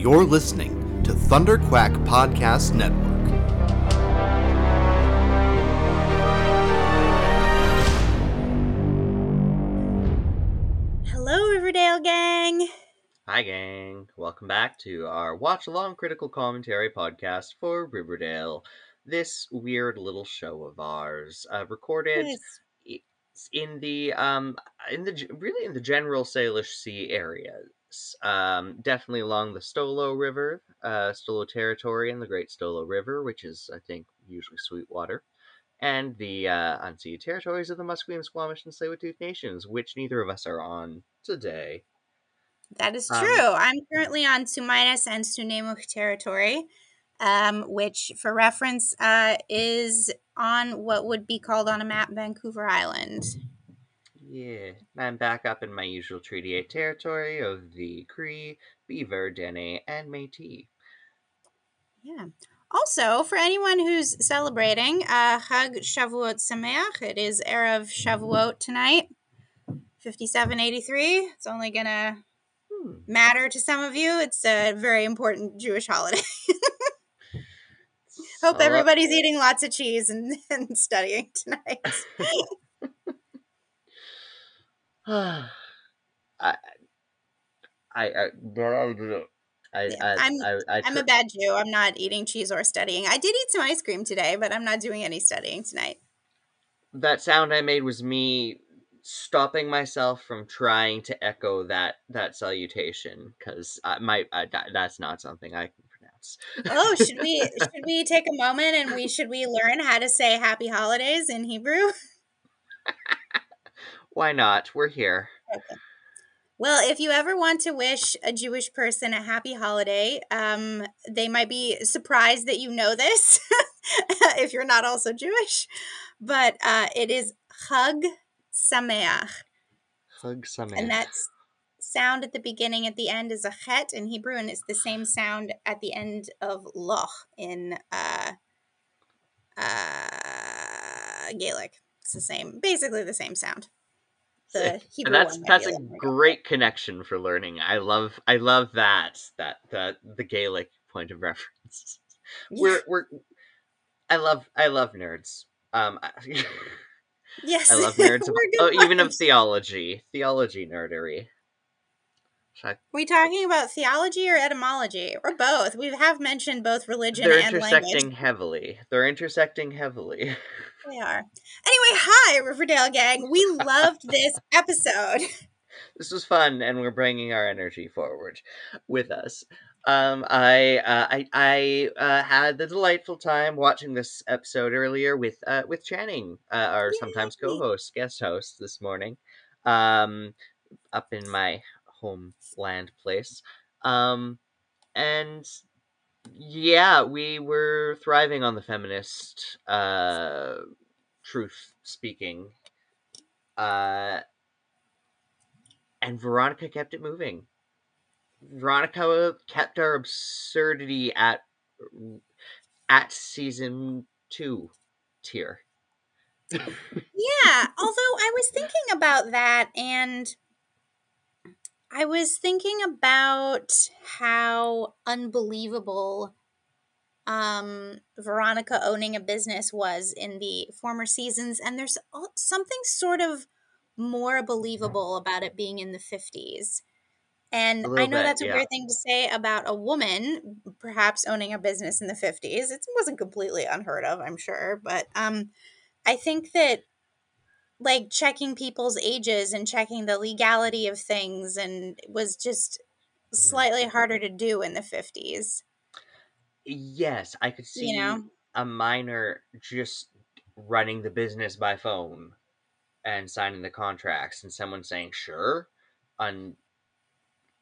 You're listening to Thunder Quack Podcast Network. Hello, Riverdale gang. Hi, gang. Welcome back to our watch along critical commentary podcast for Riverdale. This weird little show of ours, uh, recorded Yes. in the um in the really in the general Salish Sea areas. Um, definitely along the Stolo River, uh, Stolo territory, and the Great Stolo River, which is I think usually Sweetwater, and the uh, unceded territories of the Musqueam, Squamish, and tsleil nations, which neither of us are on today. That is Um, true. I'm currently on Suminas and Snuneymuxw territory, um, which, for reference, uh, is on what would be called on a map Vancouver Island. Yeah, I'm back up in my usual Treaty 8 territory of the Cree, Beaver, Dene, and Métis. Yeah. Also, for anyone who's celebrating, uh, Chag Shavuot Sameach. It is Erev Shavuot tonight, 5783. It's only going to Hmm. matter to some of you. It's a very important Jewish holiday. Hope everybody's eating lots of cheese and, and studying tonight. I, I, I, I, uh, I, Yeah, I'm- I, I, I'm a bad Jew. I'm not eating cheese or studying. I did eat some ice cream today, but I'm not doing any studying tonight. that sound I made was me stopping myself from trying to echo that that salutation because my I, that, that's not something I can pronounce. Oh, should we should we take a moment and we should we learn how to say happy holidays in Hebrew? Why not? We're here. Well, if you ever want to wish a Jewish person a happy holiday, um, they might be surprised that you know this if you're not also Jewish. But uh, it is Chag Sameach. Hug Sameach. and that's sound at the beginning at the end is a chet in hebrew and it's the same sound at the end of loch in uh uh gaelic it's the same basically the same sound the hebrew and that's one that's a great connection for learning. I love I love that that that the Gaelic point of reference. We're we're I love I love nerds. Um, yes I love nerds. We're oh, even of theology, theology nerdery. I- we talking about theology or etymology? Or both. We have mentioned both religion They're and intersecting language heavily. They're intersecting heavily. they are. Anyway hi riverdale gang. We loved this episode. This was fun, and we're bringing our energy forward with us. Um, I uh, I I uh, had the delightful time watching this episode earlier with uh, with Channing, uh, our sometimes co-host, guest host this morning, um, up in my homeland place, um, and yeah, we were thriving on the feminist uh, truth speaking. Uh, and Veronica kept it moving. Veronica kept our absurdity at at season two tier. Yeah, although I was thinking about that and I was thinking about how unbelievable um Veronica owning a business was in the former seasons and there's something sort of more believable about it being in the 50s. And I know bit, that's a yeah. weird thing to say about a woman perhaps owning a business in the 50s. It wasn't completely unheard of, I'm sure, but um I think that like checking people's ages and checking the legality of things and was just slightly harder to do in the 50s Yes, I could see you know a minor just running the business by phone and signing the contracts, and someone saying sure, and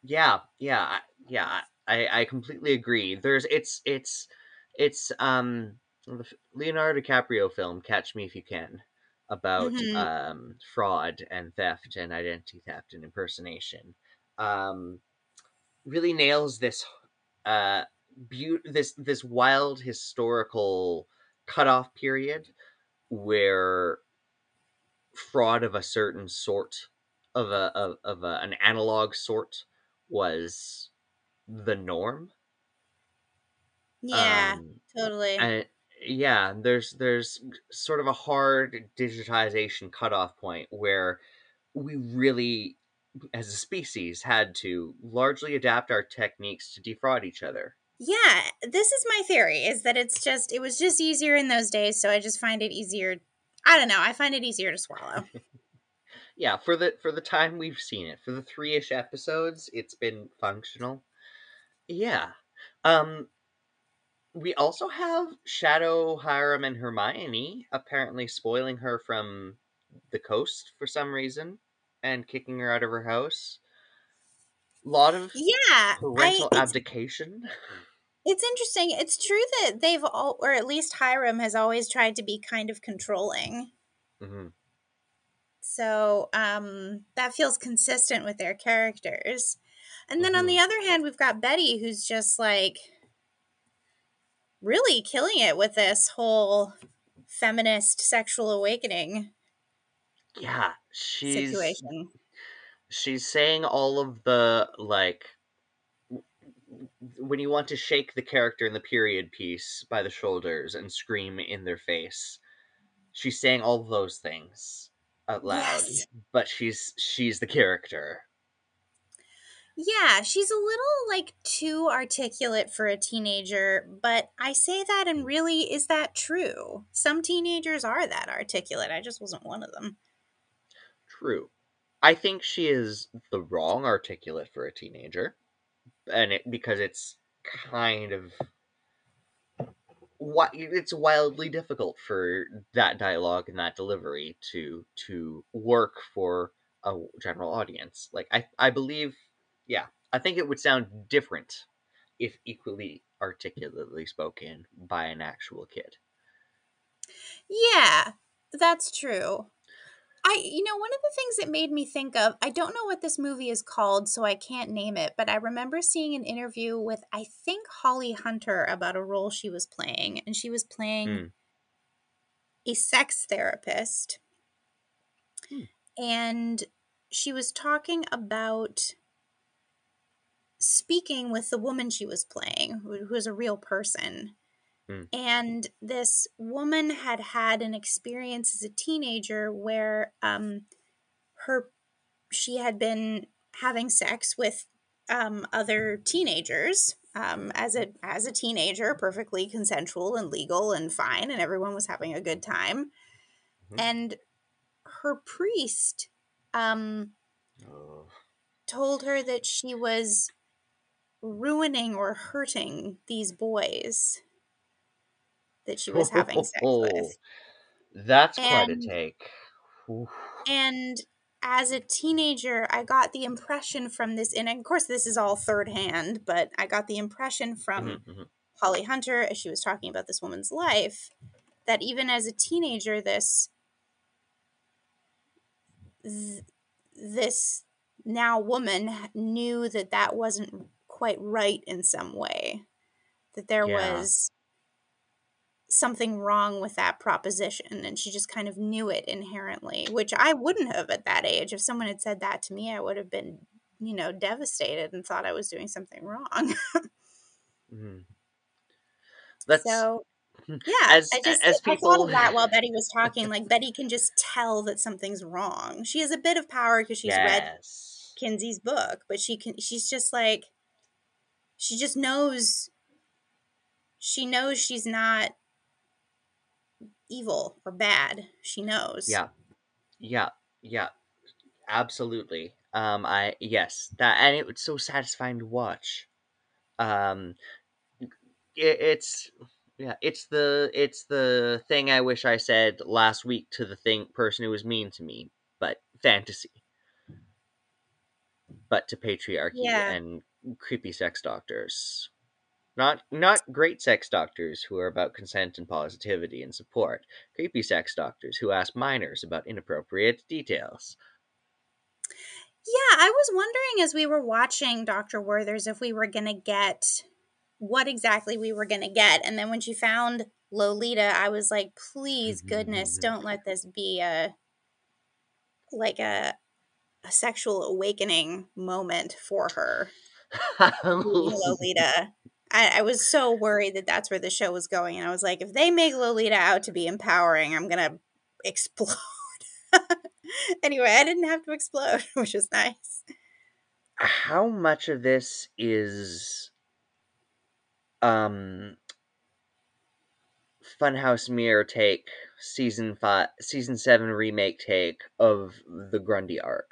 yeah, yeah, I- yeah. I I completely agree. There's it's it's it's um the Leonardo DiCaprio film Catch Me If You Can about Mhm. um fraud and theft and identity theft and impersonation. Um, really nails this uh beau- this this wild historical cutoff period where fraud of a certain sort of a of, of a, an analog sort was the norm. Yeah, Um, totally. and yeah, there's there's sort of a hard digitization cutoff point where we really, as a species, had to largely adapt our techniques to defraud each other. yeah, this is my theory is that it's just it was just easier in those days, so I just find it easier I don't know, I find it easier to swallow. Yeah, for the for the time we've seen it, for the three ish episodes, it's been functional. Yeah. Um we also have Shadow, Hiram, and Hermione apparently spoiling her from the coast for some reason and kicking her out of her house. A lot of Yeah, parental I abdication. it's interesting. It's true that they've all or at least Hiram has always tried to be kind of controlling. hmm So, um that feels consistent with their characters. And then on hmm the other hand, we've got Betty who's just like really killing it with this whole feminist sexual awakening Yeah, she's situation. she's saying all of the like when you want to shake the character in the period piece by the shoulders and scream in their face. She's saying all of those things out loud, Yes. but she's she's the character. Yeah, she's a little like too articulate for a teenager, but I say that and really is that true? Some teenagers are that articulate. I just wasn't one of them. True. I think she is the wrong articulate for a teenager, and it because it's kind of what it's wildly difficult for that dialogue and that delivery to to work for a general audience. Like I I believe, yeah, I think it would sound different if equally articulately spoken by an actual kid. Yeah, that's true. I, you know, one of the things that made me think of, I don't know what this movie is called, so I can't name it, but I remember seeing an interview with, I think, Holly Hunter about a role she was playing, and she was playing Hmm. a sex therapist, Hmm. and she was talking about speaking with the woman she was playing, who, was a real person. Hmm. And this woman had had an experience as a teenager where um, her she had been having sex with um, other teenagers um, as a as a teenager, perfectly consensual and legal and fine, and everyone was having a good time. Mhm. And her priest um, Oh. told her that she was ruining or hurting these boys that she was having sex with. That's quite a take. Oof. and as a teenager, I got the impression from this, and of course, this is all third hand, but I got the impression from Mhm, mhm. Holly Hunter as she was talking about this woman's life that even as a teenager, this th- this now woman knew that that wasn't quite right in some way, that there Yeah. was something wrong with that proposition and she just kind of knew it inherently which i wouldn't have at that age if someone had said that to me i would have been you know devastated and thought i was doing something wrong Mhm. That's so yeah as i just as i thought people. of that while betty was talking like betty can just tell that something's wrong she has a bit of power because she's read kinsey's book but she can she's just like she just knows she knows she's not evil or bad she knows Yeah. Yeah. Yeah. Absolutely. Um. I yes. That and it was so satisfying to watch. Um. It, it's yeah. It's the it's the thing I wish I said last week to the thing person who was mean to me, but fantasy. But to patriarchy Yeah. and creepy sex doctors. Not not great sex doctors who are about consent and positivity and support. Creepy sex doctors who ask minors about inappropriate details. Yeah, I was wondering as we were watching Dr. Werther's if we were going to get what exactly we were going to get. And then when she found Lolita, I was like, please, goodness, don't let this be a like a, a sexual awakening moment for her. Lolita. I, I was so worried that that's where the show was going, and I was like, if they make Lolita out to be empowering, I'm gonna explode. anyway, I didn't have to explode, which was nice. How much of this is um Funhouse Mirror take season five season seven remake take of the Grundy arc?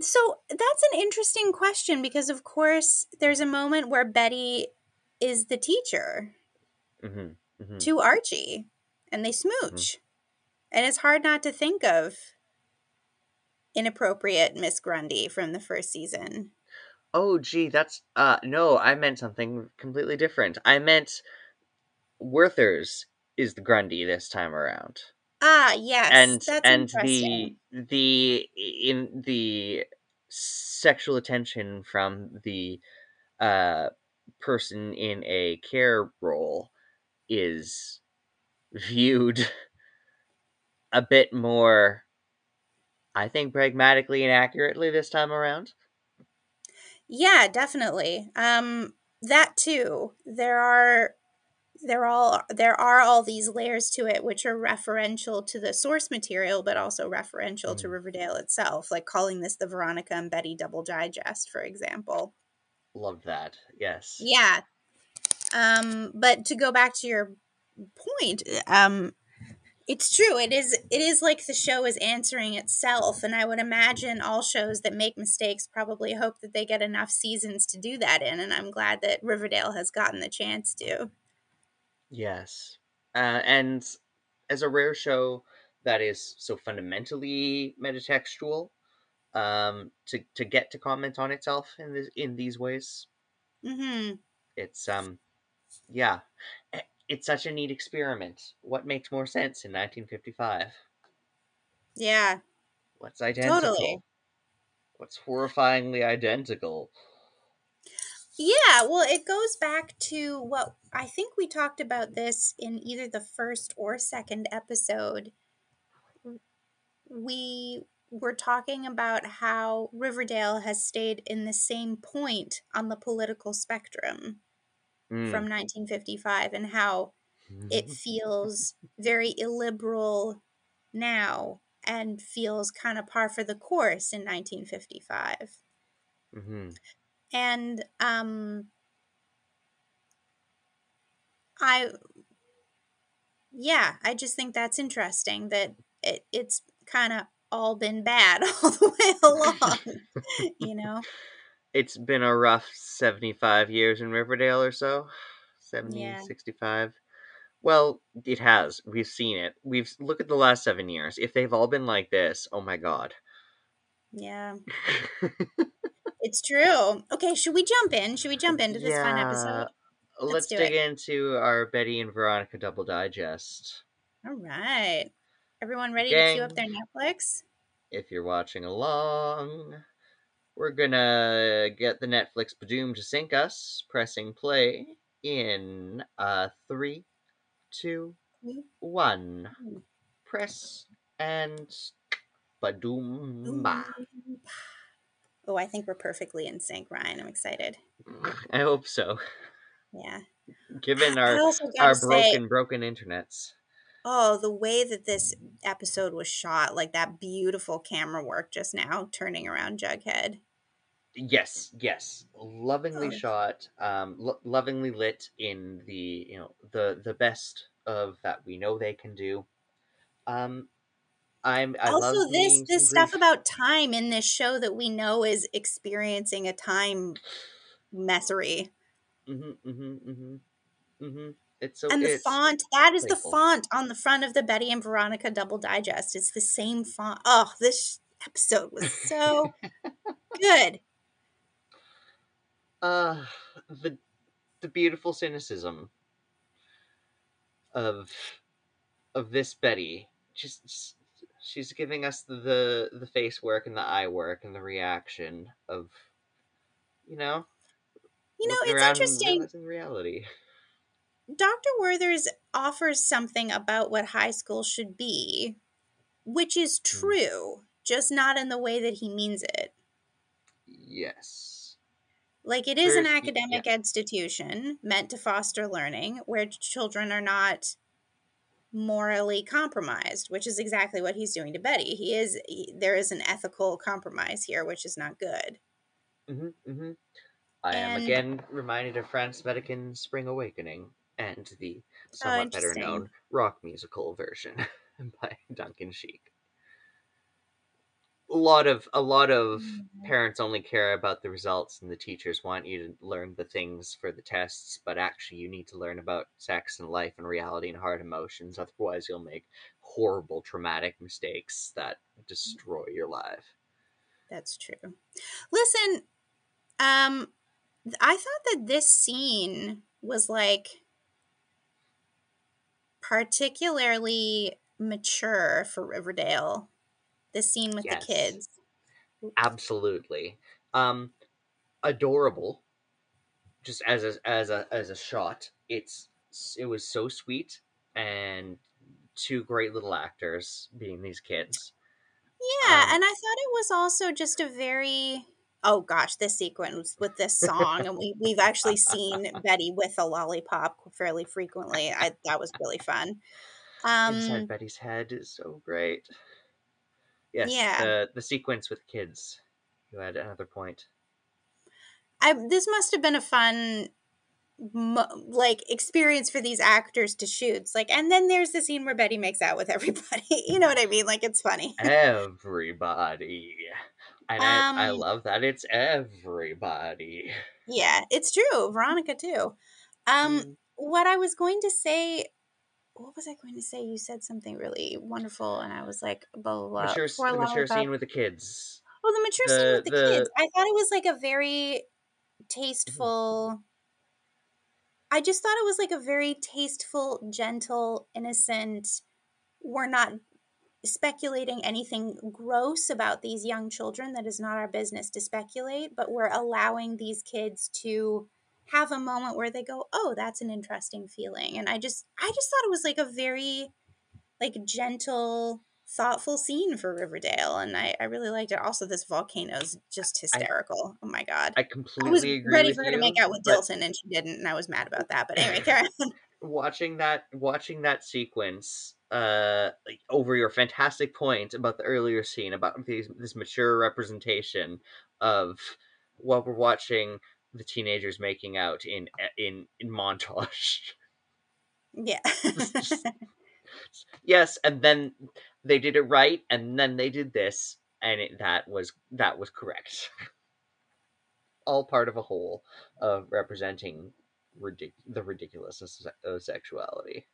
So that's an interesting question because, of course, there's a moment where Betty is the teacher Mm-hmm. hmm to Archie and they smooch. And it's hard not to think of inappropriate Miss Grundy from the first season. Oh, gee, that's uh no, I meant something completely different. I meant Werther's is the Grundy this time around. Ah, yes. and that's and the the in the sexual attention from the uh person in a care role is viewed a bit more i think pragmatically and accurately this time around Yeah, definitely. Um, that too. There are there all there are all these layers to it which are referential to the source material but also referential to Mm. Riverdale itself like calling this the Veronica and Betty double digest for example. love that yes Yeah. Um but to go back to your point um it's true it is it is like the show is answering itself and I would imagine all shows that make mistakes probably hope that they get enough seasons to do that in and I'm glad that Riverdale has gotten the chance to. Yes uh, and as a rare show that is so fundamentally metatextual um to to get to comment on itself in this in these ways Mhm. it's um yeah Eh, it's such a neat experiment what makes more sense in 1955 Yeah. what's identical Totally. what's horrifyingly identical Yeah, well, it goes back to what I think we talked about this in either the first or second episode. We were talking about how Riverdale has stayed in the same point on the political spectrum Mm. from 1955 and how it feels very illiberal now and feels kind of par for the course in 1955. Mhm. And um i yeah i just think that's interesting that it, it's kind of all been bad all the way along you know? It's been a rough 75 years in riverdale or so 70 Yeah. 65 well it has. We've seen it. We've look at the last seven years. If they've all been like this oh my god. Yeah it's true. Okay should we jump in? Should we jump into this fun episode? Let's, Let's dig it. into our betty and veronica double digest. All right. Everyone ready to queue up their netflix? If you're watching along. We're gonna get the Netflix Badoom to sync us, pressing play in uh three, two, one. Press and Badoom. Oh i think we're perfectly in sync ryan i'm excited I hope so. yeah Given our our say- broken broken internets. Oh, the way that this episode was shot, like that beautiful camera work just now, turning around Jughead. Yes, yes, lovingly Oh. shot, um, lo- lovingly lit in the you know the the best of that we know they can do. Um, I'm I love also, this this stuff grief. about time in this show that we know is experiencing a time messery, Mm-hmm, mm-hmm, mm-hmm, mm-hmm. It's so and the font that is playful. the font on the front of the Betty and Veronica Double Digest. It's the same font. Oh, this episode was so good. uh the the beautiful cynicism of of this Betty. Just, just- she's giving us the the face work and the eye work and the reaction of you know You know, it's interesting. realizing reality. Dr. Werther's offers something about what high school should be, which is Hmm. true, just not in the way that he means it. Yes. Like it is an academic institution meant to foster learning where children are not morally compromised, which is exactly what he's doing to Betty. He is he, there is an ethical compromise here, which is not good. hmm hmm I am again reminded of Franz Wedekind's Spring Awakening and the somewhat better Oh, interesting. known rock musical version by Duncan Sheik. A lot of a lot of Mm-hmm. parents only care about the results and the teachers want you to learn the things for the tests, but actually you need to learn about sex and life and reality and hard emotions, otherwise you'll make horrible traumatic mistakes that destroy your life. That's true. Listen, um I thought that this scene was like particularly mature for Riverdale. This scene with Yes. the kids. absolutely um adorable just as a as a as a shot it's it was so sweet and two great little actors being these kids Yeah, Um, and I thought it was also just a very oh gosh, this sequence with this song, and we we've actually seen Betty with a lollipop fairly frequently. I that was really fun. Um, inside betty's head is so great yes Yeah. the the sequence with kids you had another point I this must have been a fun like experience for these actors to shoot. It's like, and then there's the scene where Betty makes out with everybody. you know what I mean? Like it's funny. everybody and I, I Um, love that it's everybody yeah, it's true. Veronica too. Um, Mm. what I was going to say, what was I going to say? You said something really wonderful, and I was like, blah blah blah. mature, the mature lollipop. scene with the kids Oh, the mature scene with the, the- kids. I thought it was like a very tasteful. I just thought it was like a very tasteful, gentle, innocent. We're not speculating anything gross about these young children. That is not our business to speculate, but we're allowing these kids to have a moment where they go, "Oh, that's an interesting feeling." And I just I just thought it was like a very like gentle, thoughtful scene for Riverdale, and I, I really liked it. Also, this volcano is just hysterical. oh my god! I I completely was agree ready for her you, to make out with Dilton, and she didn't, and I was mad about that. But anyway, on. Watching that, watching that sequence, uh, like, over your fantastic point about the earlier scene about these, this mature representation of what we're watching the teenagers making out in eh, in in montage. yeah. yes, and then they did it right, and then they did this, and it, that was that was correct. All part of a whole of representing ridic- the ridiculousness of sexuality.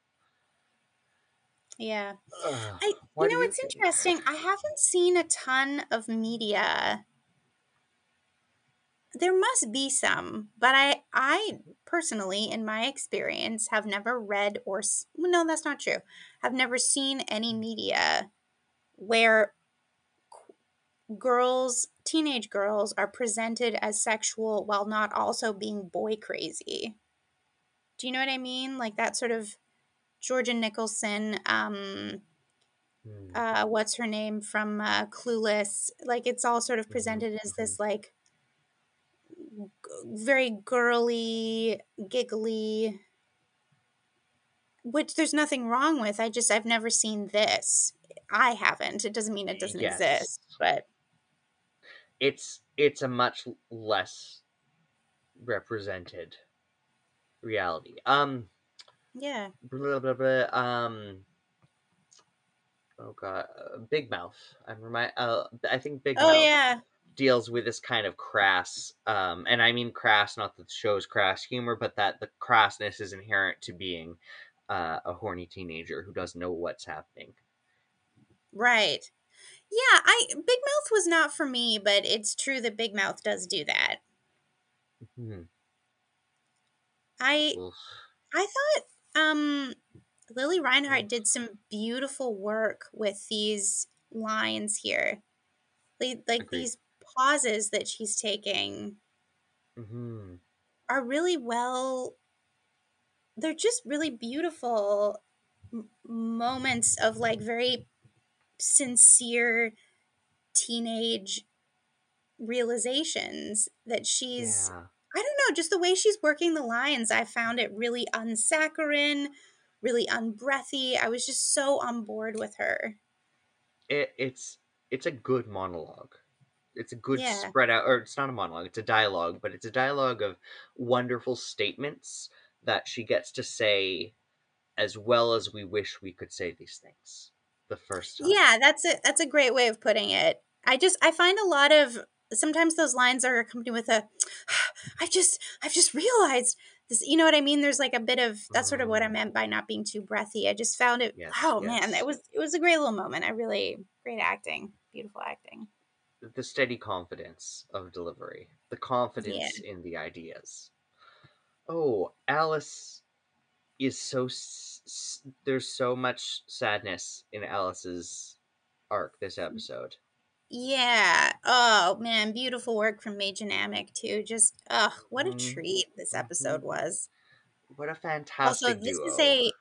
yeah. Ugh, I, you know, it's interesting. I haven't seen a ton of media. There must be some, but I, I personally, in my experience, have never read or no, that's not true. Have never seen any media where girls, teenage girls, are presented as sexual while not also being boy crazy. Do you know what I mean? Like that sort of Georgia Nicholson. Um, Hmm. uh what's her name from uh clueless like it's all sort of Mhm, presented as this like g- very girly giggly which there's nothing wrong with i just i've never seen this i haven't it doesn't mean it doesn't Yes. exist but it's it's a much less represented reality. Um, yeah blah blah blah. Um, oh god, uh, Big Mouth. I'm remind. Uh, I think Big oh Mouth yeah deals with this kind of crass, um, and I mean crass, not that the show's crass humor, but that the crassness is inherent to being uh, a horny teenager who doesn't know what's happening. right yeah i big mouth was not for me but it's true that big mouth does do that Hmm. i Oof. I thought um Lili Reinhart did some beautiful work with these lines here. Like, like these pauses that she's taking Mhm. are really well they're just really beautiful m- moments of like very sincere teenage realizations that she's Yeah. I don't know, just the way she's working the lines, I found it really unsaccharine, really unbreathy. I was just so on board with her. It, it's it's a good monologue. It's a good Yeah. spread out, or it's not a monologue. It's a dialogue, but it's a dialogue of wonderful statements that she gets to say, as well as we wish we could say these things. The first time. Yeah, that's a that's a great way of putting it. I just I find a lot of sometimes those lines are accompanied with a I've just I've just realized this you know what I mean? There's like a bit of that's sort of what I Mm. meant by not being too breathy. I just found it Yes, oh man, yes. it was it was a great little moment. I really great acting. Beautiful acting. The steady confidence of delivery, the confidence in the ideas. Oh, Alice is so s- there's so much sadness in Alice's arc this episode. Yeah. Oh man, beautiful work from Mädchen Amick too. Just oh, what a Mhm. treat this episode Mhm. was. What a fantastic Also, this duo. is a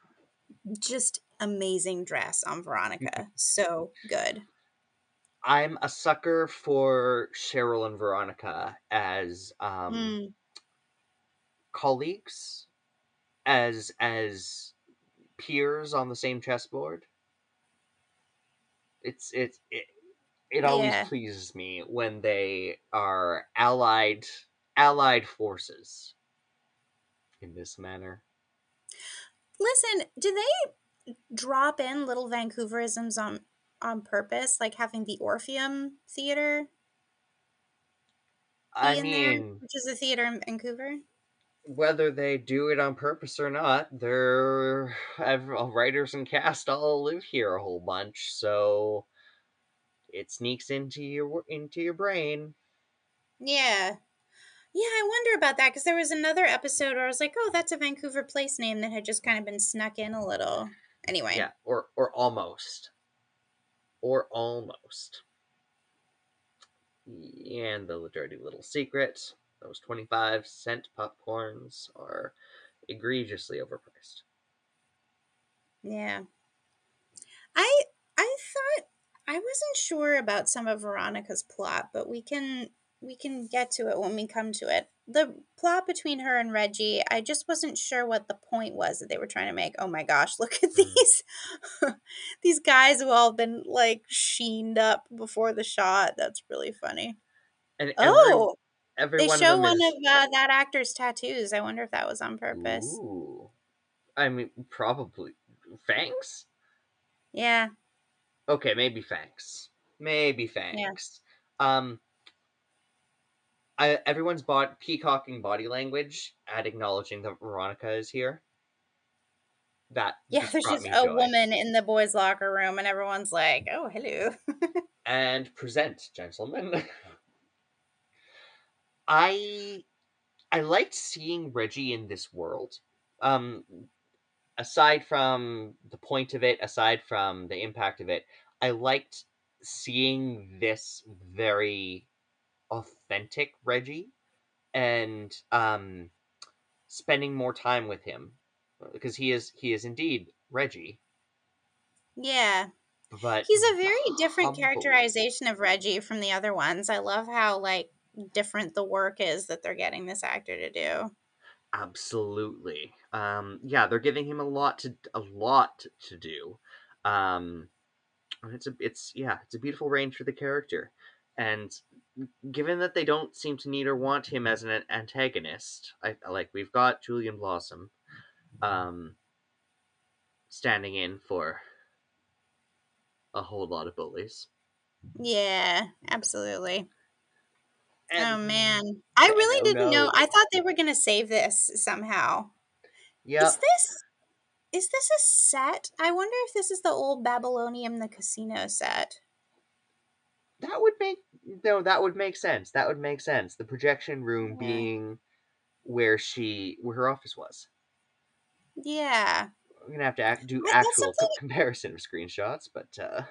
just amazing dress on Veronica. so good. I'm a sucker for Cheryl and Veronica as um Mm, colleagues, as as peers on the same chessboard. It's it's it, it always Yeah. pleases me when they are allied allied forces in this manner. Listen, do they drop in little Vancouverisms on on purpose, like having the Orpheum Theater I in there, which is a theater in Vancouver? whether they do it on purpose or not, they're writers and cast all live here a whole bunch, so it sneaks into your into your brain. Yeah. Yeah, I wonder about that because there was another episode where I was like, oh, that's a Vancouver place name that had just kind of been snuck in a little. Anyway. Yeah, or or almost, or almost. And the dirty little secret: those twenty-five cent popcorns are egregiously overpriced. Yeah. I I thought I wasn't sure about some of Veronica's plot, but we can we can get to it when we come to it. The plot between her and Reggie, I just wasn't sure what the point was that they were trying to make. Oh my gosh, look at Mhm. these these guys who all been like sheened up before the shot. That's really funny. And Oh, every they one show of one is, of uh, that actor's tattoos. I wonder if that was on purpose. Ooh. I mean, probably Fangs. Yeah. Okay, maybe Fangs. Maybe Fangs. Um, I, everyone's bought peacocking body language at acknowledging that Veronica is here. That Yeah, just there's just a joy. woman in the boys' locker room, and everyone's like, "Oh, hello." and present, gentlemen. I I liked seeing Reggie in this world. Um, aside from the point of it, aside from the impact of it, I liked seeing this very authentic Reggie and um spending more time with him because he is he is indeed Reggie, yeah, but he's a very different humble. characterization of Reggie from the other ones. I love how like different the work is that they're getting this actor to do. Absolutely. Um, yeah, they're giving him a lot to a lot to do. Um, and it's a it's yeah, it's a beautiful range for the character. And given that they don't seem to need or want him as an antagonist, I like we've got Julian Blossom, um, standing in for a whole lot of bullies. Yeah, absolutely. oh man, I really didn't know. no. I thought they were gonna save this somehow. Yeah, Is this is this a set? I wonder if this is the old Babylonium the casino set. That would make no, that would make sense. That would make sense. The projection room Yeah. being where she where her office was. Yeah. We're gonna have to act, do actual co- comparison of screenshots, but uh,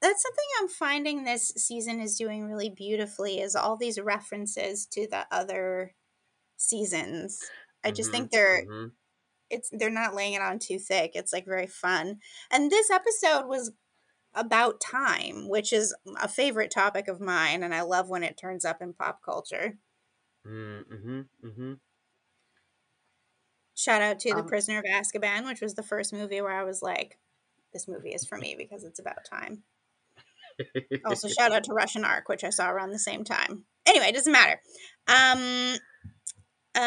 That's something I'm finding this season is doing really beautifully is all these references to the other seasons. I just mhm, think they're mhm. it's they're not laying it on too thick. It's like very fun. And this episode was about time, which is a favorite topic of mine and I love when it turns up in pop culture. Mm-hmm. Mm-hmm. Shout out to The Um, Prisoner of Azkaban, which was the first movie where I was like, this movie is for me because it's about time. Also, shout out to Russian Ark, which I saw around the same time. Anyway, it doesn't matter. Um, uh,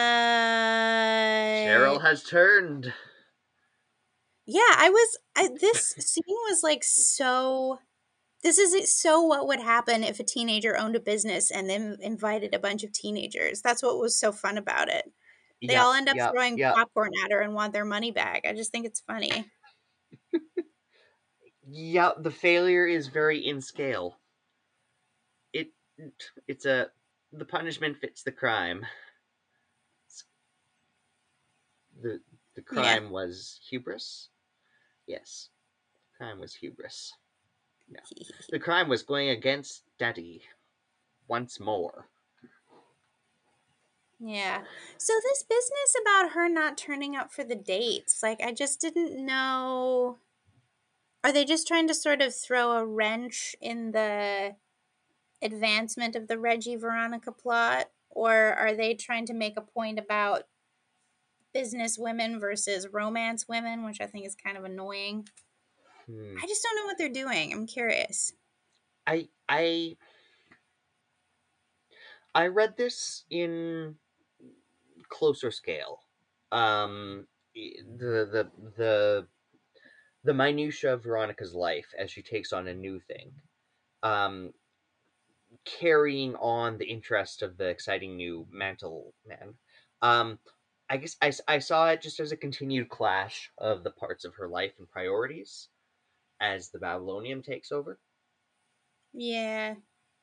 Cheryl has turned. Yeah, I was. I, this scene was like so. This is so what would happen if a teenager owned a business and then invited a bunch of teenagers. That's what was so fun about it. They Yep, all end up yep, throwing yep. popcorn at her and want their money back. I just think it's funny. Yeah, the failure is very in scale. It it's a the punishment fits the crime. It's- The the Yeah. crime was hubris. Yes, the crime was hubris. No. The crime was going against Daddy once more. Yeah. So this business about her not turning up for the dates, like I just didn't know are they just trying to sort of throw a wrench in the advancement of the Reggie Veronica plot or are they trying to make a point about business women versus romance women, which I think is kind of annoying. Hmm. I just don't know what they're doing. I'm curious. I I I read this in closer scale. Um, the the the the minutia of Veronica's life as she takes on a new thing, um, carrying on the interest of the exciting new mantle man. Um, I guess I, I saw it just as a continued clash of the parts of her life and priorities as the Babylonium takes over. Yeah.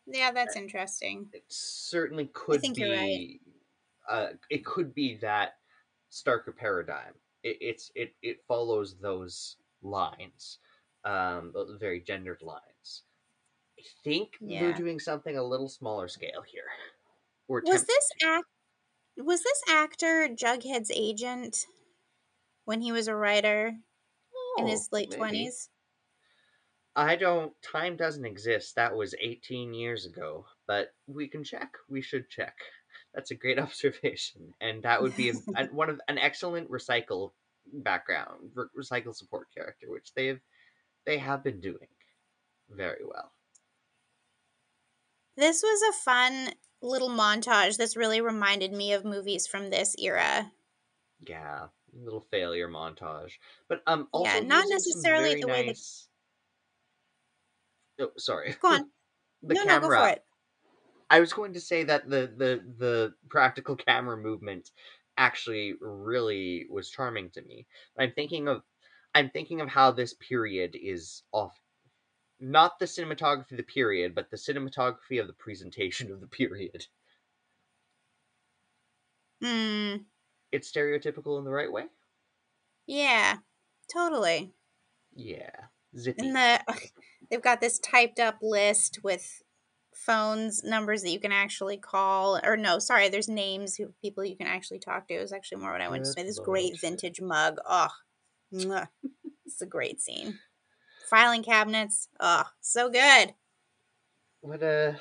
Yeah, that's interesting. it certainly could think be you're right. uh, it could be that starker paradigm it, it's it it follows those lines um those very gendered lines i think they're doing something a little smaller scale here or Was this act was this actor Jughead's agent when he was a writer in Oh, his late twenties? i don't time doesn't exist. That was 18 years ago but we can check. We should check. That's a great observation and that would be a, a- one of an excellent recycle background re- recycle support character which they've they have been doing very well. This was a fun little montage. This really reminded me of movies from this era. yeah little failure montage but um also Yeah, not necessarily the way nice... oh sorry Go on. the no, camera no, go for it. I was going to say that the the the practical camera movement actually really was charming to me. I'm thinking of I'm thinking of how this period is off not the cinematography of the period, but the cinematography of the presentation of the period. Hmm. It's stereotypical in the right way. Yeah. Totally. Yeah. Zippy. And the they've got this typed up list with phones numbers that you can actually call or no sorry there's names of people you can actually talk to is actually more what i went to say this lord. great vintage mug oh it's a great scene filing cabinets oh so good What a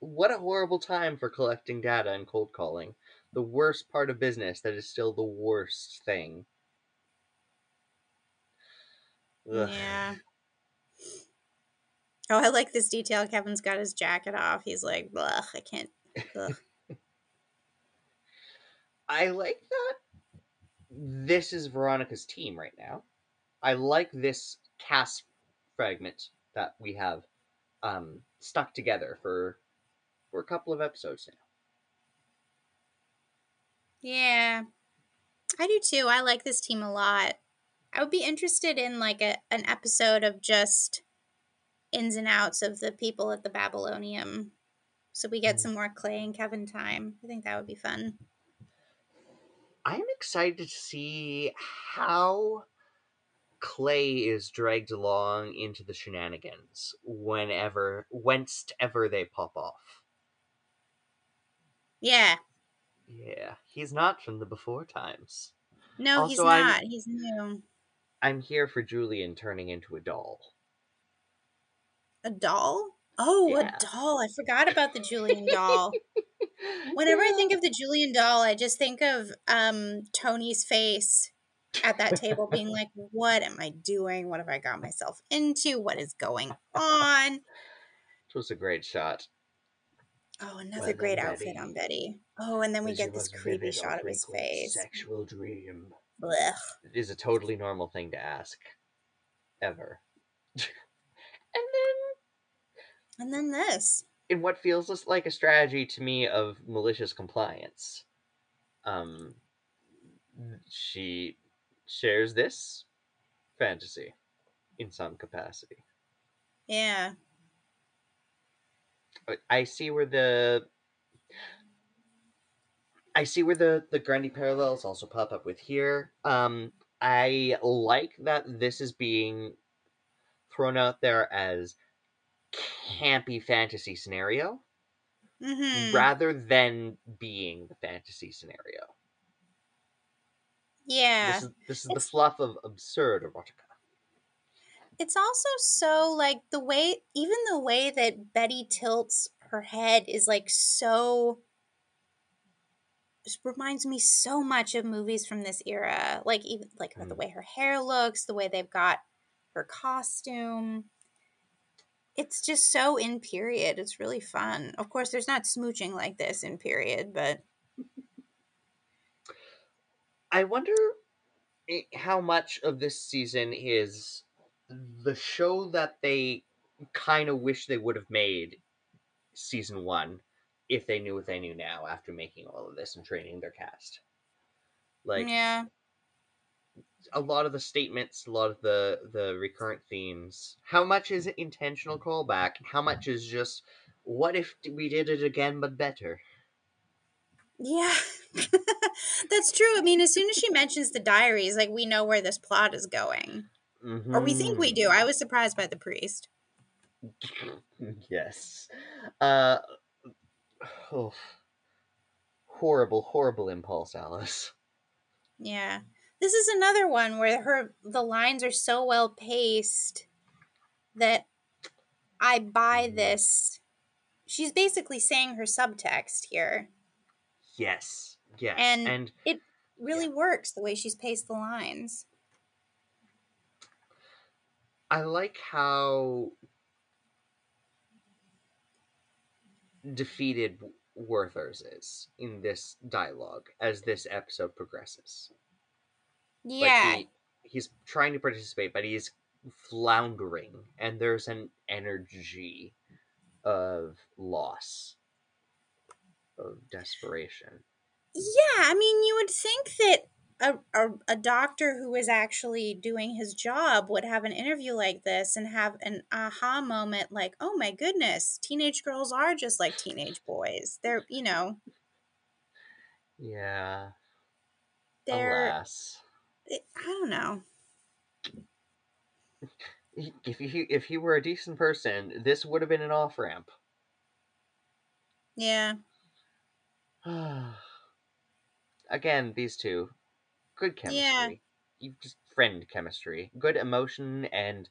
what a horrible time for collecting data and cold calling. The worst part of business that is still the worst thing. Ugh. yeah oh i like this detail kevin's got his jacket off he's like Ugh, i can't ugh. I like that this is Veronica's team right now. I like this cast fragment that we have um, stuck together for for a couple of episodes now. Yeah. I do too. I like this team a lot. I would be interested in like a an episode of just ins and outs of the people at the Babylonium. So we get Mm. some more Clay and Kevin time. I think that would be fun. I'm excited to see how Clay is dragged along into the shenanigans whenever, whence ever they pop off. Yeah. Yeah, he's not from the before times. No, he's Also, I'm- not. He's new. I'm here for Julian turning into a doll. A doll? Oh, Yeah. a doll. I forgot about the Julian doll. Whenever I think of the Julian doll, I just think of um Tony's face at that table being like, What am I doing? What have I got myself into? What is going on? It was a great shot. Oh, another then, great outfit on Betty, Betty. Oh, and then we get this creepy shot of his face. Sexual dream. Blech. It is a totally normal thing to ask. Ever. and then And then this. in what feels like a strategy to me of malicious compliance. Um, she shares this fantasy in some capacity. Yeah. I- see where the I see where the the Grundy parallels also pop up with here. Um, I like that this is being thrown out there as campy fantasy scenario Mm-hmm. rather than being the fantasy scenario. Yeah. This is this is the fluff of absurd erotica. It's also so like the way even the way that Betty tilts her head is like so reminds me so much of movies from this era. Like even like the Mm. way her hair looks, the way they've got her costume. It's just so in period. It's really fun. Of course, there's not smooching like this in period, but I wonder eh, how much of this season is the show that they kind of wish they would have made season one if they knew what they knew now after making all of this and training their cast. Like yeah. a lot of the statements, a lot of the the recurrent themes. How much is it intentional callback? How much is just what if we did it again but better? Yeah. That's true. I mean, as soon as she mentions the diaries, like we know where this plot is going. Or we think we do. I was surprised by the priest. yes. Uh oh. horrible, horrible impulse, Alice. Yeah. This is another one where her the lines are so well paced that I buy Mhm. this. She's basically saying her subtext here. Yes. Yes. And- and It really works the way she's paced the lines. I like how defeated Werther's is in this dialogue as this episode progresses. Like, Yeah. he- he's trying to participate, but he's floundering, and there's an energy of loss, of desperation. Yeah, I mean, you would think that a, a, a doctor who is actually doing his job would have an interview like this and have an aha moment like, oh my goodness, teenage girls are just like teenage boys. They're, you know, Yeah. they're, Alas. it, I don't know. If he if he were a decent person, this would have been an off ramp. Yeah. Again, these two, good chemistry. Yeah. You just friend chemistry, good emotion and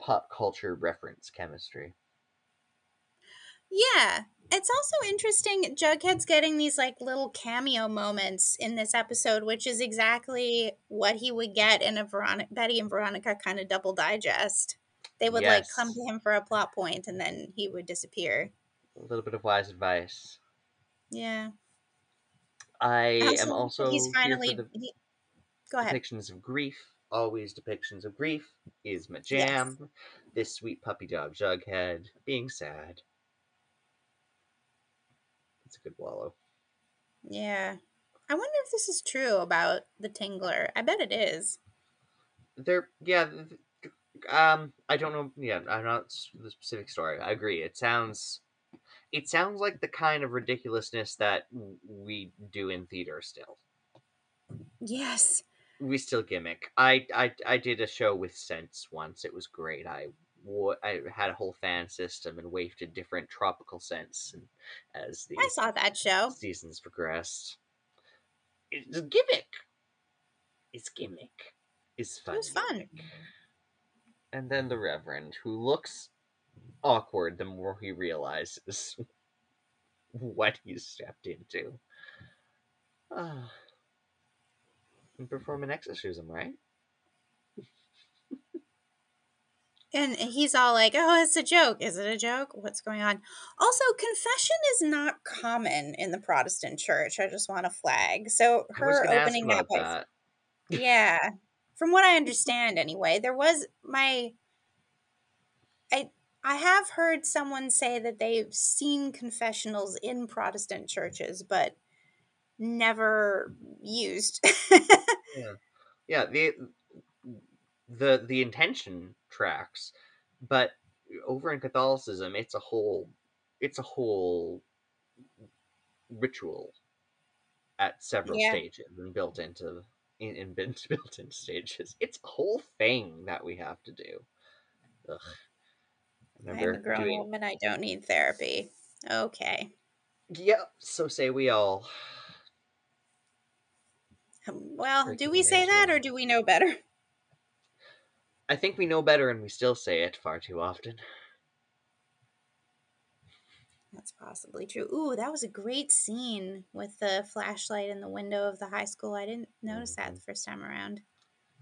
pop culture reference chemistry. Yeah. It's also interesting. Jughead's getting these like little cameo moments in this episode, which is exactly what he would get in a Veronica, Betty and Veronica kind of double digest. They would like come to him for a plot point and then he would disappear. A little bit of wise advice. Yeah. I Also, am also he's finally. the he- go ahead. depictions of grief. Always depictions of grief is my jam. This sweet puppy dog Jughead being sad. It's a good wallow. Yeah. I wonder if this is true about the Tingler. I bet it is. There, yeah. Um, I don't know. Yeah, I'm not the specific story. I agree. It sounds, it sounds like the kind of ridiculousness that we do in theater still. Yes. we still gimmick. I I I did a show with Sense once. It was great. I I had a whole fan system and wafted different tropical scents and as the I saw that show. seasons progressed. It's gimmick. It's gimmick. It's fun. It was fun. And then the Reverend, who looks awkward the more he realizes what he's stepped into. Uh, and perform an exorcism, right? And he's all like, "Oh, it's a joke. Is it a joke? What's going on?" Also, confession is not common in the Protestant church. I just want to flag. So her opening by that. Yeah. From what I understand anyway, there was my I I have heard someone say that they've seen confessionals in Protestant churches but never used. Yeah, yeah, the the the intention tracks, but over in Catholicism, it's a whole it's a whole ritual at several Yeah. stages and built into in, in been built into stages. It's a whole thing that we have to do. Ugh. I I'm a grown doing woman, I don't need therapy. Okay. Yep, so say we all. Um, Well, do we say that or do we know better? I think we know better and we still say it far too often. That's possibly true. Ooh, that was a great scene with the flashlight in the window of the high school. I didn't notice that the first time around.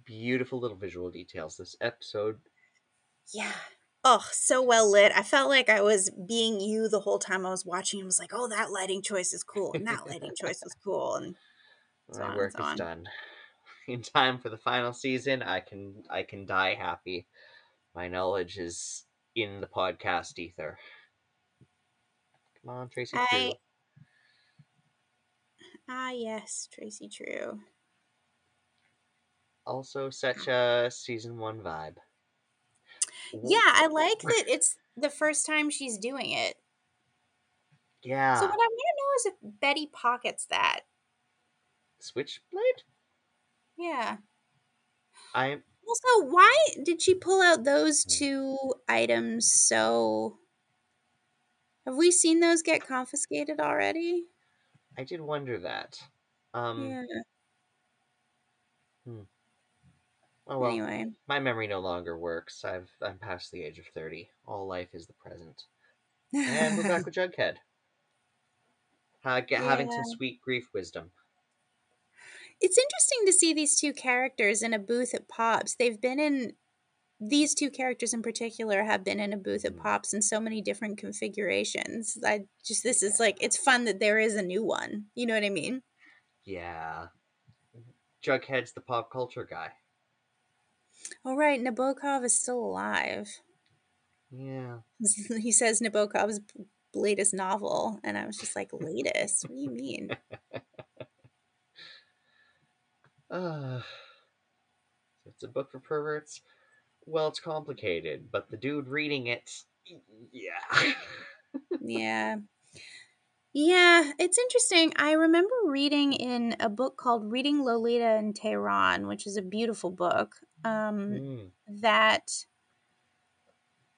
Beautiful little visual details. This episode Yeah. Oh, so well lit. I felt like I was being you the whole time I was watching. I was like, oh, that lighting choice is cool, and that lighting choice is cool. And So My and work so on. is done. In time for the final season, I can I can die happy. My knowledge is in the podcast ether. Come on, Tracy. I- True. ah, yes, Tracy True. Also, such a season one vibe. Yeah, I like that it's the first time she's doing it. Yeah. So what I want to know is if Betty pockets that. Switchblade. Yeah. I Also, why did she pull out those Hmm. two items so have we seen those get confiscated already? I did wonder that. Um. yeah. Oh well. Anyway. My memory no longer works. I've I'm past the age of thirty. All life is the present. And we're back with Jughead. Uh, get, Having some sweet grief wisdom. It's interesting to see these two characters in a booth at Pops. They've been in these two characters in particular have been in a booth at Mm. Pops in so many different configurations. I just this is like it's fun that there is a new one. You know what I mean? Yeah. Jughead's the pop culture guy. All right, Nabokov is still alive. Yeah. he says Nabokov's latest novel, and I was just like, latest? What do you mean? Uh, so it's a book for perverts. Well, it's complicated, but the dude reading it, yeah. Yeah. Yeah, it's interesting. I remember reading in a book called Reading Lolita in Tehran, which is a beautiful book. Um, Mm, that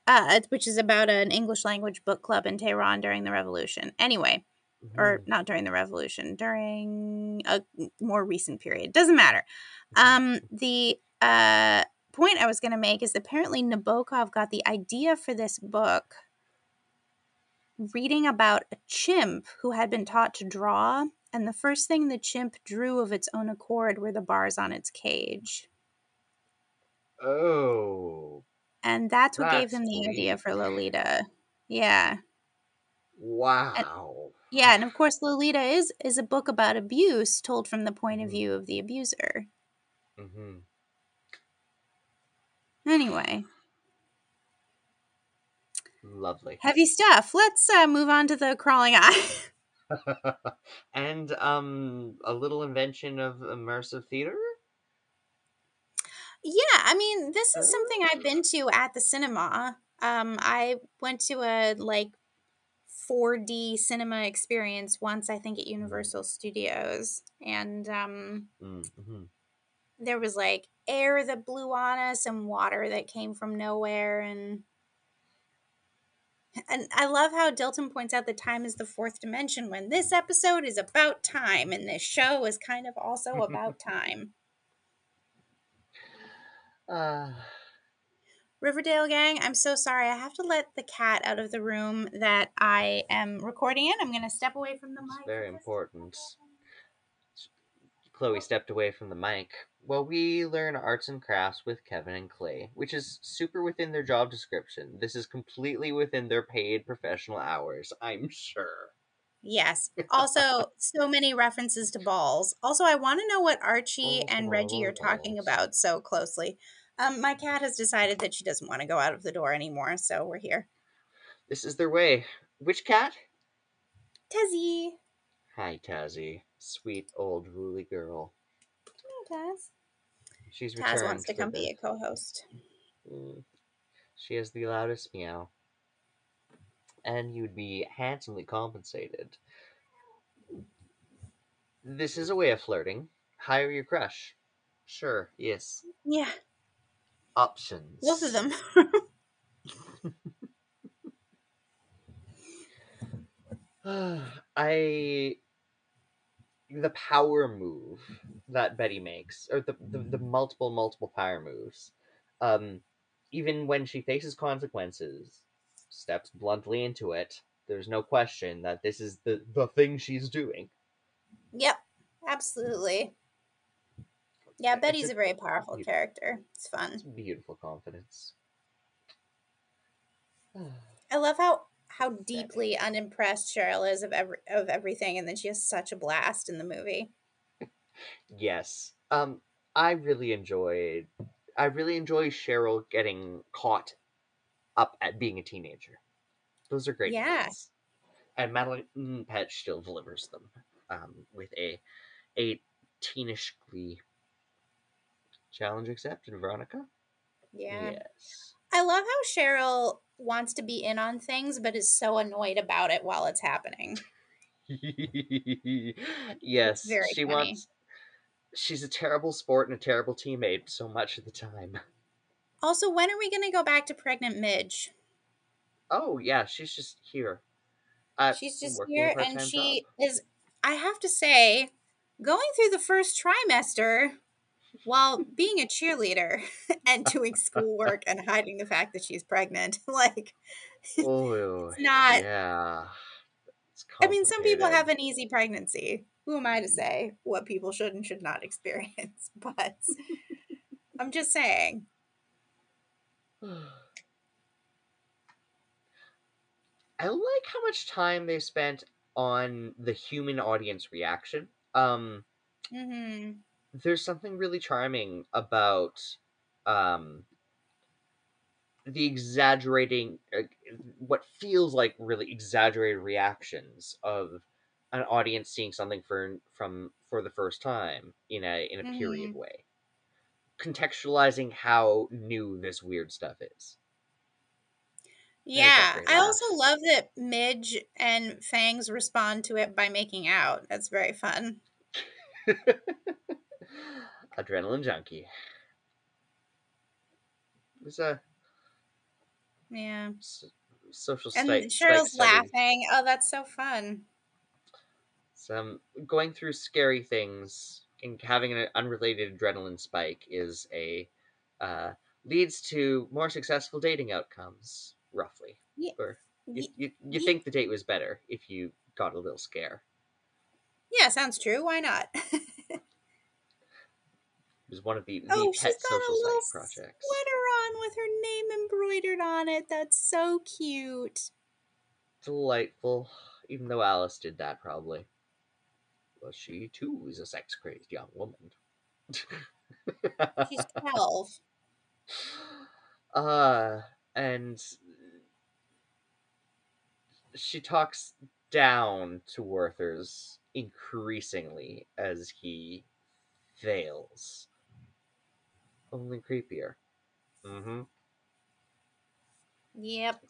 uh, which is about an English language book club in Tehran during the revolution. Anyway, or mhm. not during the revolution, during a more recent period. Doesn't matter. Um, the uh, point I was going to make is apparently Nabokov got the idea for this book reading about a chimp who had been taught to draw, and the first thing the chimp drew of its own accord were the bars on its cage. Oh, And that's what gave That's him the idea for Lolita. Yeah. wow. Yeah, and of course Lolita is is a book about abuse told from the point of Mhm. view of the abuser. Mm-hmm. Anyway, Lovely. heavy stuff. Let's uh, move on to the crawling eye. and um, a little invention of immersive theater. Yeah, I mean, this is something I've been to at the cinema. Um, I went to a like 4D cinema experience once, I think, at Universal Studios, and um, Mm-hmm. there was like air that blew on us and water that came from nowhere and and I love how Dilton points out that time is the fourth dimension when this episode is about time and this show is kind of also about time. Uh, Riverdale gang, I'm so sorry. I have to let the cat out of the room that I am recording in. I'm going to step away from the It's mic. very for just a important. Chloe stepped away from the mic. Well, we learn arts and crafts with Kevin and Clay, which is super within their job description. This is completely within their paid professional hours, I'm sure. Yes. Also, so many references to balls. Also, I want to know what Archie Balls, and Reggie are talking about so closely. Um, my cat has decided that she doesn't want to go out of the door anymore, so we're here. This is their way. Which cat? Tezzy. Hi, Tazzy. Sweet old woolly girl. Hey, Taz. She's. Taz wants to come be a co-host. Mm. She has the loudest meow. And you'd be handsomely compensated. This is a way of flirting. Hire your crush. Sure, yes. Yeah, Options. both of them. I the power move that Betty makes, or the, the, the multiple, multiple power moves, um, even when she faces consequences, steps bluntly into it. There's no question that this is the, the thing she's doing. yep, absolutely. Yeah, Betty's a- a very powerful you- character. It's fun. It's beautiful confidence. I love how how deeply unimpressed Cheryl is of every of everything, and then she has such a blast in the movie. yes. Um, I really enjoyed. I really enjoy Cheryl getting caught up at being a teenager. Those are great. Yeah. moments. And Madelaine Petsch still delivers them um, with a a teenish glee. Challenge accepted, Veronica. Yeah. Yes. I love how Cheryl wants to be in on things, but is so annoyed about it while it's happening. yes. very she funny. wants. She's a terrible sport and a terrible teammate so much of the time. Also, when are we going to go back to pregnant Midge? Oh yeah, she's just here. Uh, She's just here, and she job. is. I have to say, going through the first trimester while being a cheerleader and doing schoolwork and hiding the fact that she's pregnant, like it's not- Yeah. It's I mean, some people have an easy pregnancy. Who am I to say what people should and should not experience? But I'm just saying. I like how much time they spent on the human audience reaction. Um, hmm there's something really charming about um, the exaggerating, uh, what feels like really exaggerated reactions of an audience seeing something for from for the first time in a in a period way, contextualizing how new this weird stuff is. Yeah, I also love that Midge and Fangs respond to it by making out. That's very fun. Adrenaline junkie. It was a Yeah. s- social And sti- Cheryl's laughing. Oh, that's so fun. Some going through scary things and having an unrelated adrenaline spike is a uh, leads to more successful dating outcomes. Roughly, Yeah. or you, Ye- you, you think the date was better if you got a little scare. Yeah, sounds true. Why not? It was one of the, the oh, pet social psych projects. sweater on with her name embroidered on it. That's so cute. Delightful, even though Alice did that probably. Well, she too is a sex crazed young woman. She's 12. uh and she talks down to Werther's increasingly as he fails. Only creepier. Mm-hmm. Yep.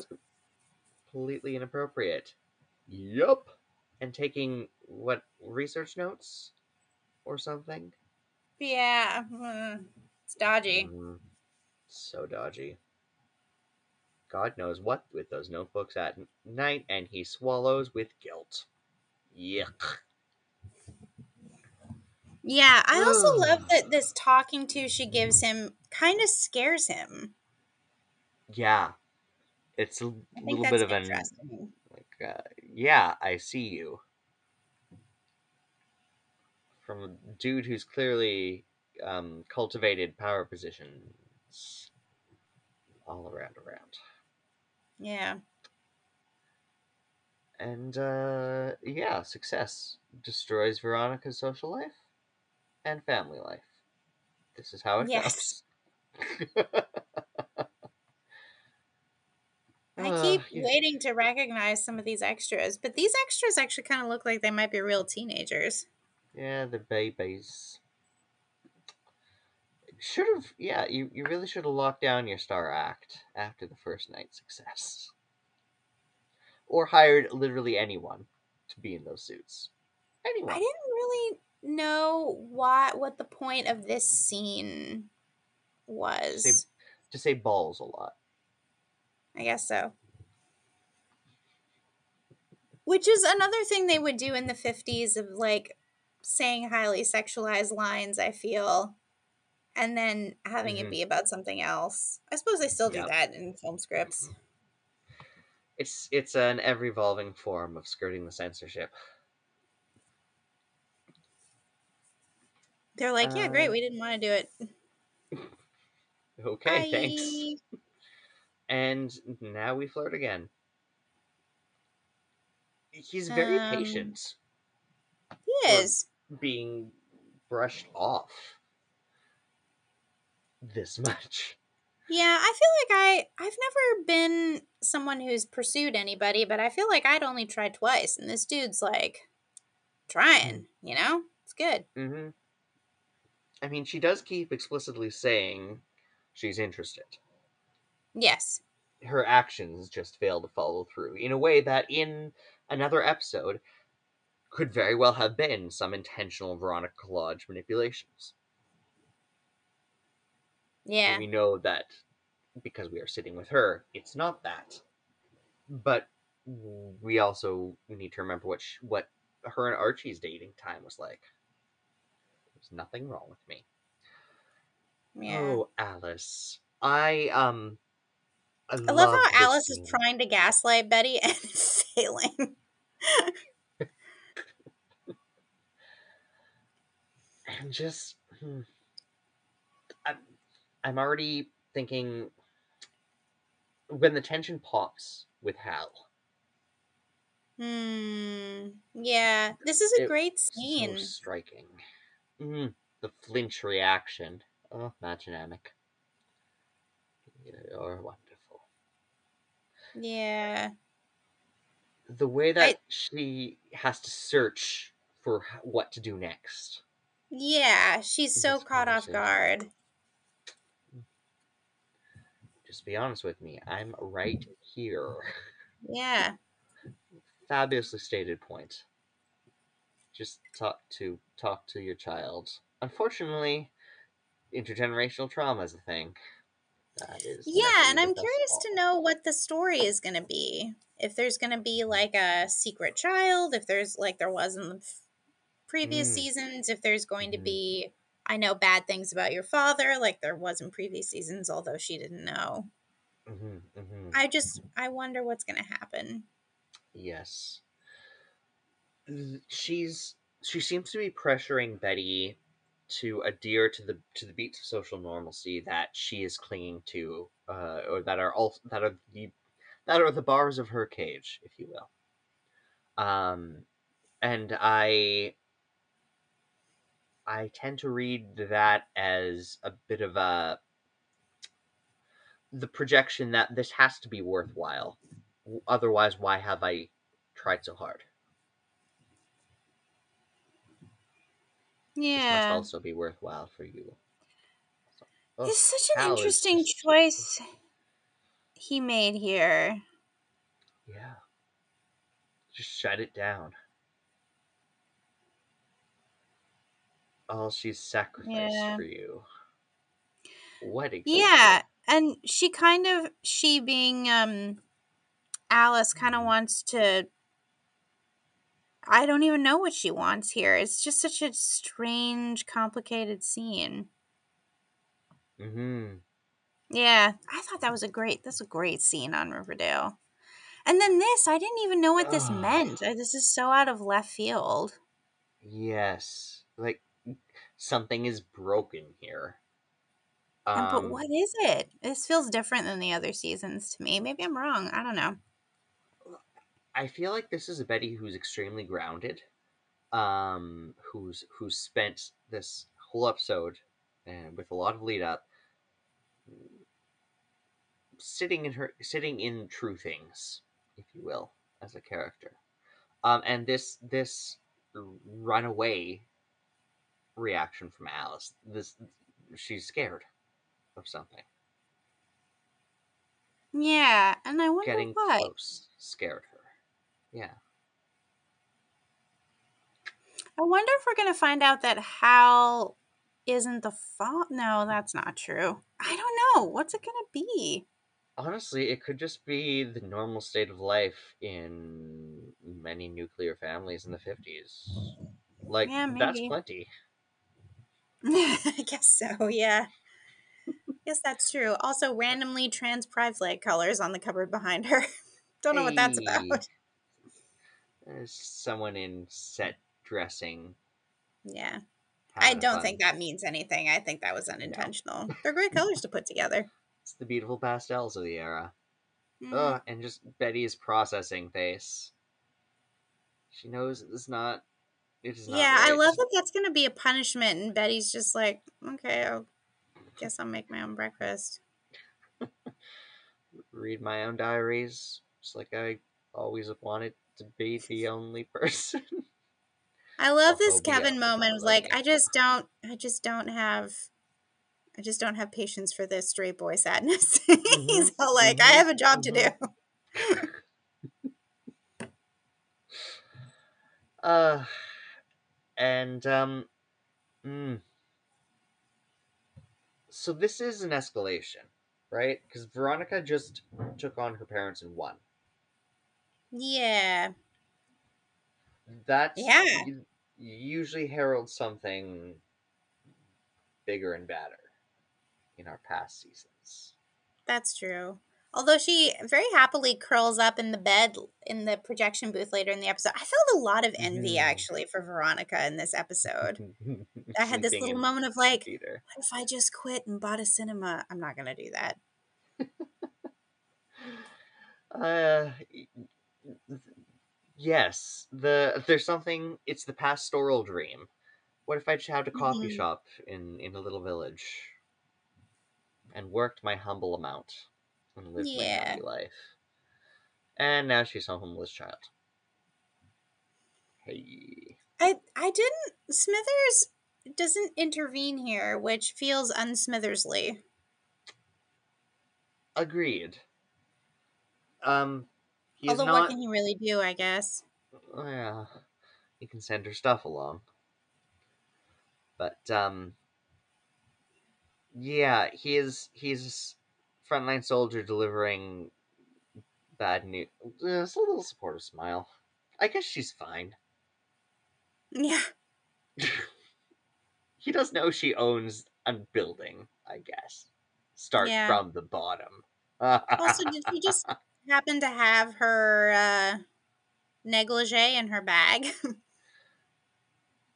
Completely inappropriate. Yup. And taking what research notes or something? Yeah. mm, It's dodgy. Mm, so dodgy. God knows what with those notebooks at night, and he swallows with guilt. Yuck. Yeah, I also love that this talking to she gives him kind of scares him. Yeah, it's a little bit of an like, uh, yeah, I see you. From a dude who's clearly um, cultivated power positions all around, around. Yeah. And uh, yeah, success destroys Veronica's social life and family life. This is how it Yes. goes. I keep yeah. waiting to recognize some of these extras, but these extras actually kind of look like they might be real teenagers. Yeah, the babies. Should have, yeah, you, you really should have locked down your star act after the first night success. Or hired literally anyone to be in those suits. Anyone. I didn't really know what what the point of this scene was. To say balls a lot. I guess so. Which is another thing they would do in the 50s of like saying highly sexualized lines, I feel, and then having Mhm. it be about something else. I suppose they still do Yep. that in film scripts. It's it's an ever evolving form of skirting the censorship. They're like, yeah, great, Uh, we didn't want to do it. Okay, thanks. And now we flirt again. He's very Um, patient, He is. being brushed off this much. Yeah, I feel like I I've never been someone who's pursued anybody, but I feel like I'd only tried twice, and this dude's like trying. You know, it's good. hmm I mean, she does keep explicitly saying she's interested. Yes. Her actions just fail to follow through in a way that, in another episode, could very well have been some intentional Veronica Lodge manipulations. Yeah. We know that because we are sitting with her, it's not that. But we also need to remember what sh- what her and Archie's dating time was like. There's nothing wrong with me. Yeah. Oh, Alice. I um I, I love this how Alice scene. is trying to gaslight Betty and and just hmm, I'm, I'm already thinking when the tension pops with Hal. Hmm. Yeah. This is a It- great So scene. striking. Mm, the flinch reaction. Oh, dynamic. You're wonderful. Yeah. The way that she has to search for what to do next. Yeah. She's so caught off guard. Just be honest with me. I'm right here. Yeah. Fabulously stated point. Just talk to talk to your child. Unfortunately, intergenerational trauma is a thing. That is. Yeah, and I'm curious to know what the story is going to be. If there's going to be like a secret child, if there's like there was in the previous Mm. seasons, if there's going to Mhm. be I know bad things about your father like there was in previous seasons although she didn't know. Mhm, mhm. I just I wonder what's going to happen. Yes. She's she seems to be pressuring Betty to adhere to the to the beats of social normalcy that she is clinging to, uh, or that are all that are the that are the bars of her cage, if you will. Um, and I I tend to read that as a bit of a the projection that this has to be worthwhile. Otherwise, why have I tried so hard? Yeah. This must also be worthwhile for you. So- oh, It's such an interesting choice he made here. Yeah. Just shut it down. All she's sacrificed Yeah. for you. What a Yeah, and she kind of she being um Alice kind of wants to I don't even know what she wants here. It's just such a strange, complicated scene. Mm-hmm. Yeah, I thought that was a great. That's a great scene on Riverdale. And then this, I didn't even know what this Ugh. meant. This is so out of left field. Yes, like something is broken here. And, but Um, what is it? This feels different than the other seasons to me. Maybe I'm wrong. I don't know. I feel like this is a Betty who's extremely grounded, um, who's who's spent this whole episode and with a lot of lead up sitting in her sitting in true things, if you will, as a character. Um, and this this runaway reaction from Alice, this she's scared of something. Yeah, and I wonder Getting what. close scared her. Yeah. I wonder if we're gonna find out that Hal isn't the fault. No, that's not true. I don't know. What's it gonna be? Honestly, it could just be the normal state of life in many nuclear families in the 50s. Like, Yeah, that's plenty. I guess so. Yeah. Yes, that's true. Also, randomly trans pride flag colors on the cupboard behind her. Don't know what that's about. There's someone in set dressing. Yeah. I don't fun. think that means anything. I think that was unintentional. They're great colors to put together. It's the beautiful pastels of the era. Mm. Ugh, and just Betty's processing face. She knows it's not. It is not. yeah, I love that that's going to be a punishment. And Betty's just like, okay, I guess I'll make my own breakfast. Read my own diaries, just like I always wanted to be the only person. I love this Kevin moment of like, I just don't, I just don't have, I just don't have patience for this straight boy sadness. He's all like, I mhm, have a job to do. Uh, and um, mm. so this is an escalation, right? Because Veronica just took on her parents and won. Yeah. That's Yeah. usually heralds something bigger and badder in our past seasons. That's true. Although she very happily curls up in the bed in the projection booth later in the episode. I felt a lot of envy Mhm. actually for Veronica in this episode. I had this little moment of like, theater. what if I just quit and bought a cinema? I'm not going to do that. Uh, yes. The there's something. It's the pastoral dream. What if I just had a coffee Mhm. shop in in a little village, and worked my humble amount, and lived my happy life? And now she's a homeless child. Hey. I I didn't Smithers doesn't intervene here, which feels unsmithersly. Agreed. Um, he's Although not. what can he really do, I guess. Yeah. you can send her stuff along. But um yeah, he is he's frontline soldier delivering bad news. It's a little supportive smile. I guess she's fine. Yeah. he does know she owns a building, I guess. Start Yeah. from the bottom. Also, did she just happen to have her uh, negligee in her bag?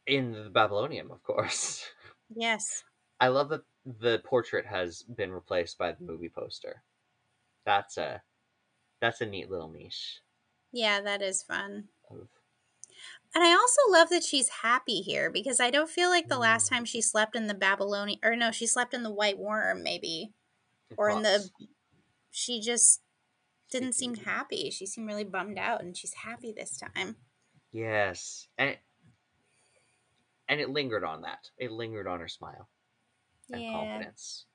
in the Babylonium, of course. yes. I love that the portrait has been replaced by the movie poster. That's a that's a neat little niche Yeah, that is fun. of And I also love that she's happy here because I don't feel like the last Mm. time she slept in the Babylonium, or no, she slept in the Whyte Wyrm, maybe. Or in the- She just didn't seem happy. She seemed really bummed out, and she's happy this time. Yes, and and it lingered on that. It lingered on her smile and Yeah. confidence.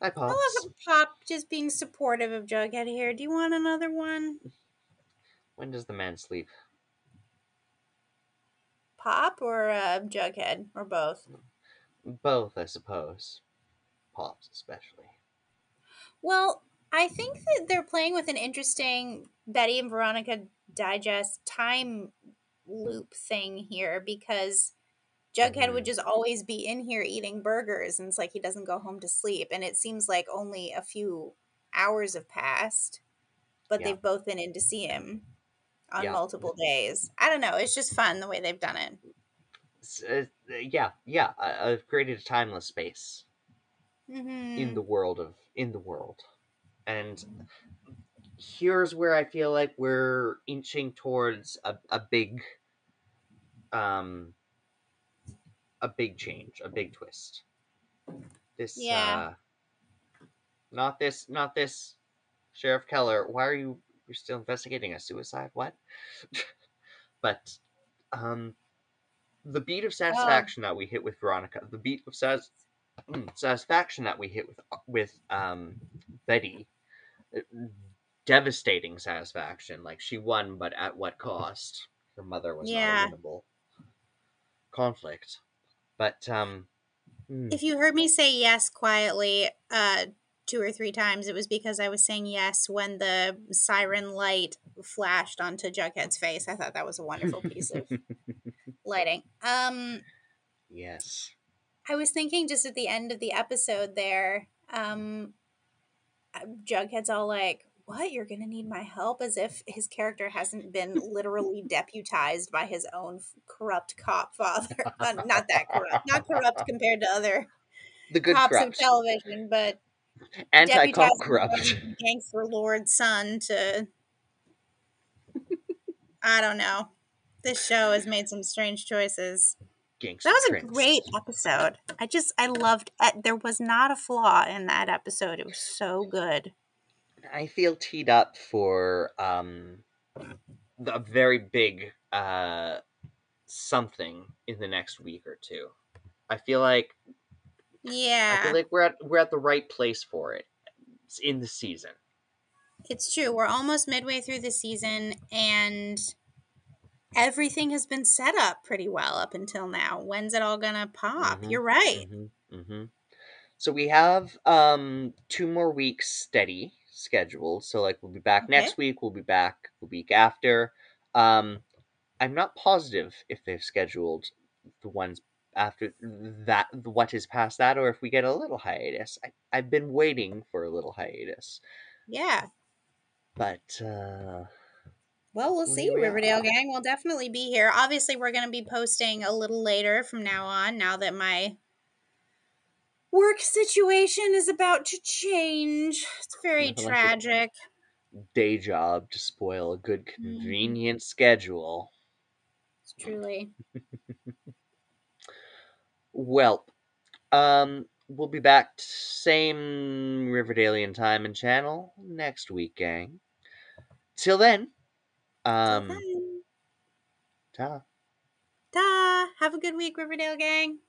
Hi, I Pops. love Pop just being supportive of Jughead here. Do you want another one? When does the man sleep? Pop or uh, Jughead? Or both? Both, I suppose. Pops, especially. Well, I think that they're playing with an interesting Betty and Veronica digest time loop thing here because Jughead would Mhm. just always be in here eating burgers, and it's like he doesn't go home to sleep. And it seems like only a few hours have passed, but Yeah. they've both been in to see him on Yeah. multiple days. I don't know. It's just fun the way they've done it. Uh, yeah, yeah. I, I've created a timeless space hmm in the world of in the world, and here's where I feel like we're inching towards a, a big, um, a big change, a big twist. This, Yeah. uh, not this, not this, Sheriff Keller. Why are you? You're still investigating a suicide? What? but, um, the beat of satisfaction that we hit with Veronica, the beat of satis- mm, satisfaction that we hit with with um Betty, uh, devastating satisfaction. Like she won, but at what cost? Her mother was Yeah. not winnable conflict. But um, mm, If you heard me say yes quietly, uh, two or three times, it was because I was saying yes when the siren light flashed onto Jughead's face. I thought that was a wonderful piece of lighting. Um, yes, I was thinking just at the end of the episode there, um, uh, Jughead's all like, What? You're going to need my help? As if his character hasn't been literally deputized by his own corrupt cop father. Not that corrupt. Not corrupt compared to other the good cops of television, but anti-cop deputized corrupt. gangster lord son to. I don't know. This show has made some strange choices. Gangster That was a prince. great episode. I just I loved. Uh, there was not a flaw in that episode. It was so good. I feel teed up for um a very big uh something in the next week or two. I feel like I Yeah, feel like we're at we're at the right place for it. It's in the season. it's true. We're almost midway through the season, and everything has been set up pretty well up until now. When's it all gonna pop? Mhm, You're right. hmm hmm So we have um two more weeks steady scheduled. So like we'll be back Okay. next week. We'll be back the week after. Um, I'm not positive if they've scheduled the ones after that. What is past that, or if we get a little hiatus. I, I've been waiting for a little hiatus, Yeah. but uh, Well, we'll see. Riverdale gang. We'll definitely be here. Obviously, we're going to be posting a little later from now on, now that my work situation is about to change. It's very Nothing like tragic. day job to spoil a good Mm-hmm. convenient schedule. It's truly. Well, um, we'll be back same Riverdalian time and channel next week, gang. Till then, um, Um, ta. Ta. Have a good week, Riverdale gang.